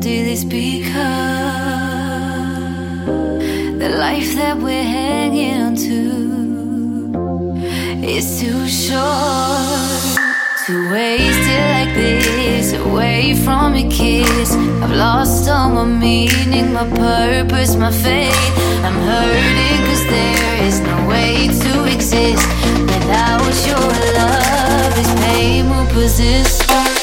do this because the life that we're hanging on to is too short to waste it like this away from your kiss. I've lost all my meaning, my purpose, my faith. I'm hurting cause there is no way to exist without your love. This pain will persist.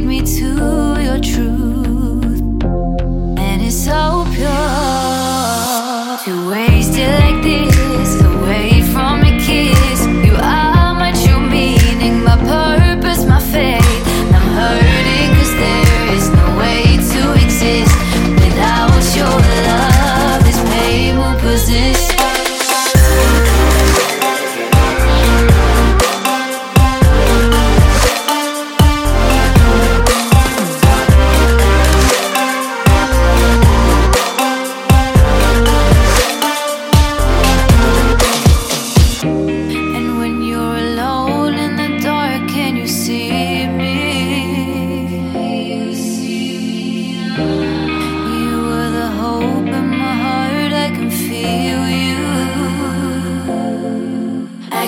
lead me to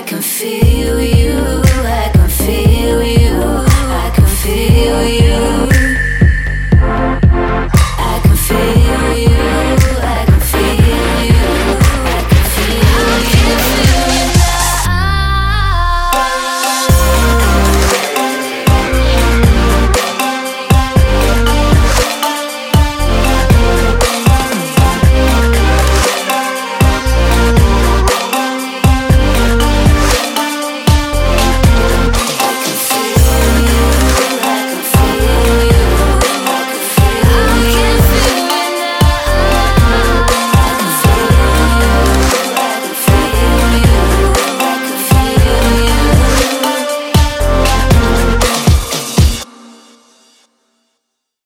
can feel you, I can feel you, I can feel you.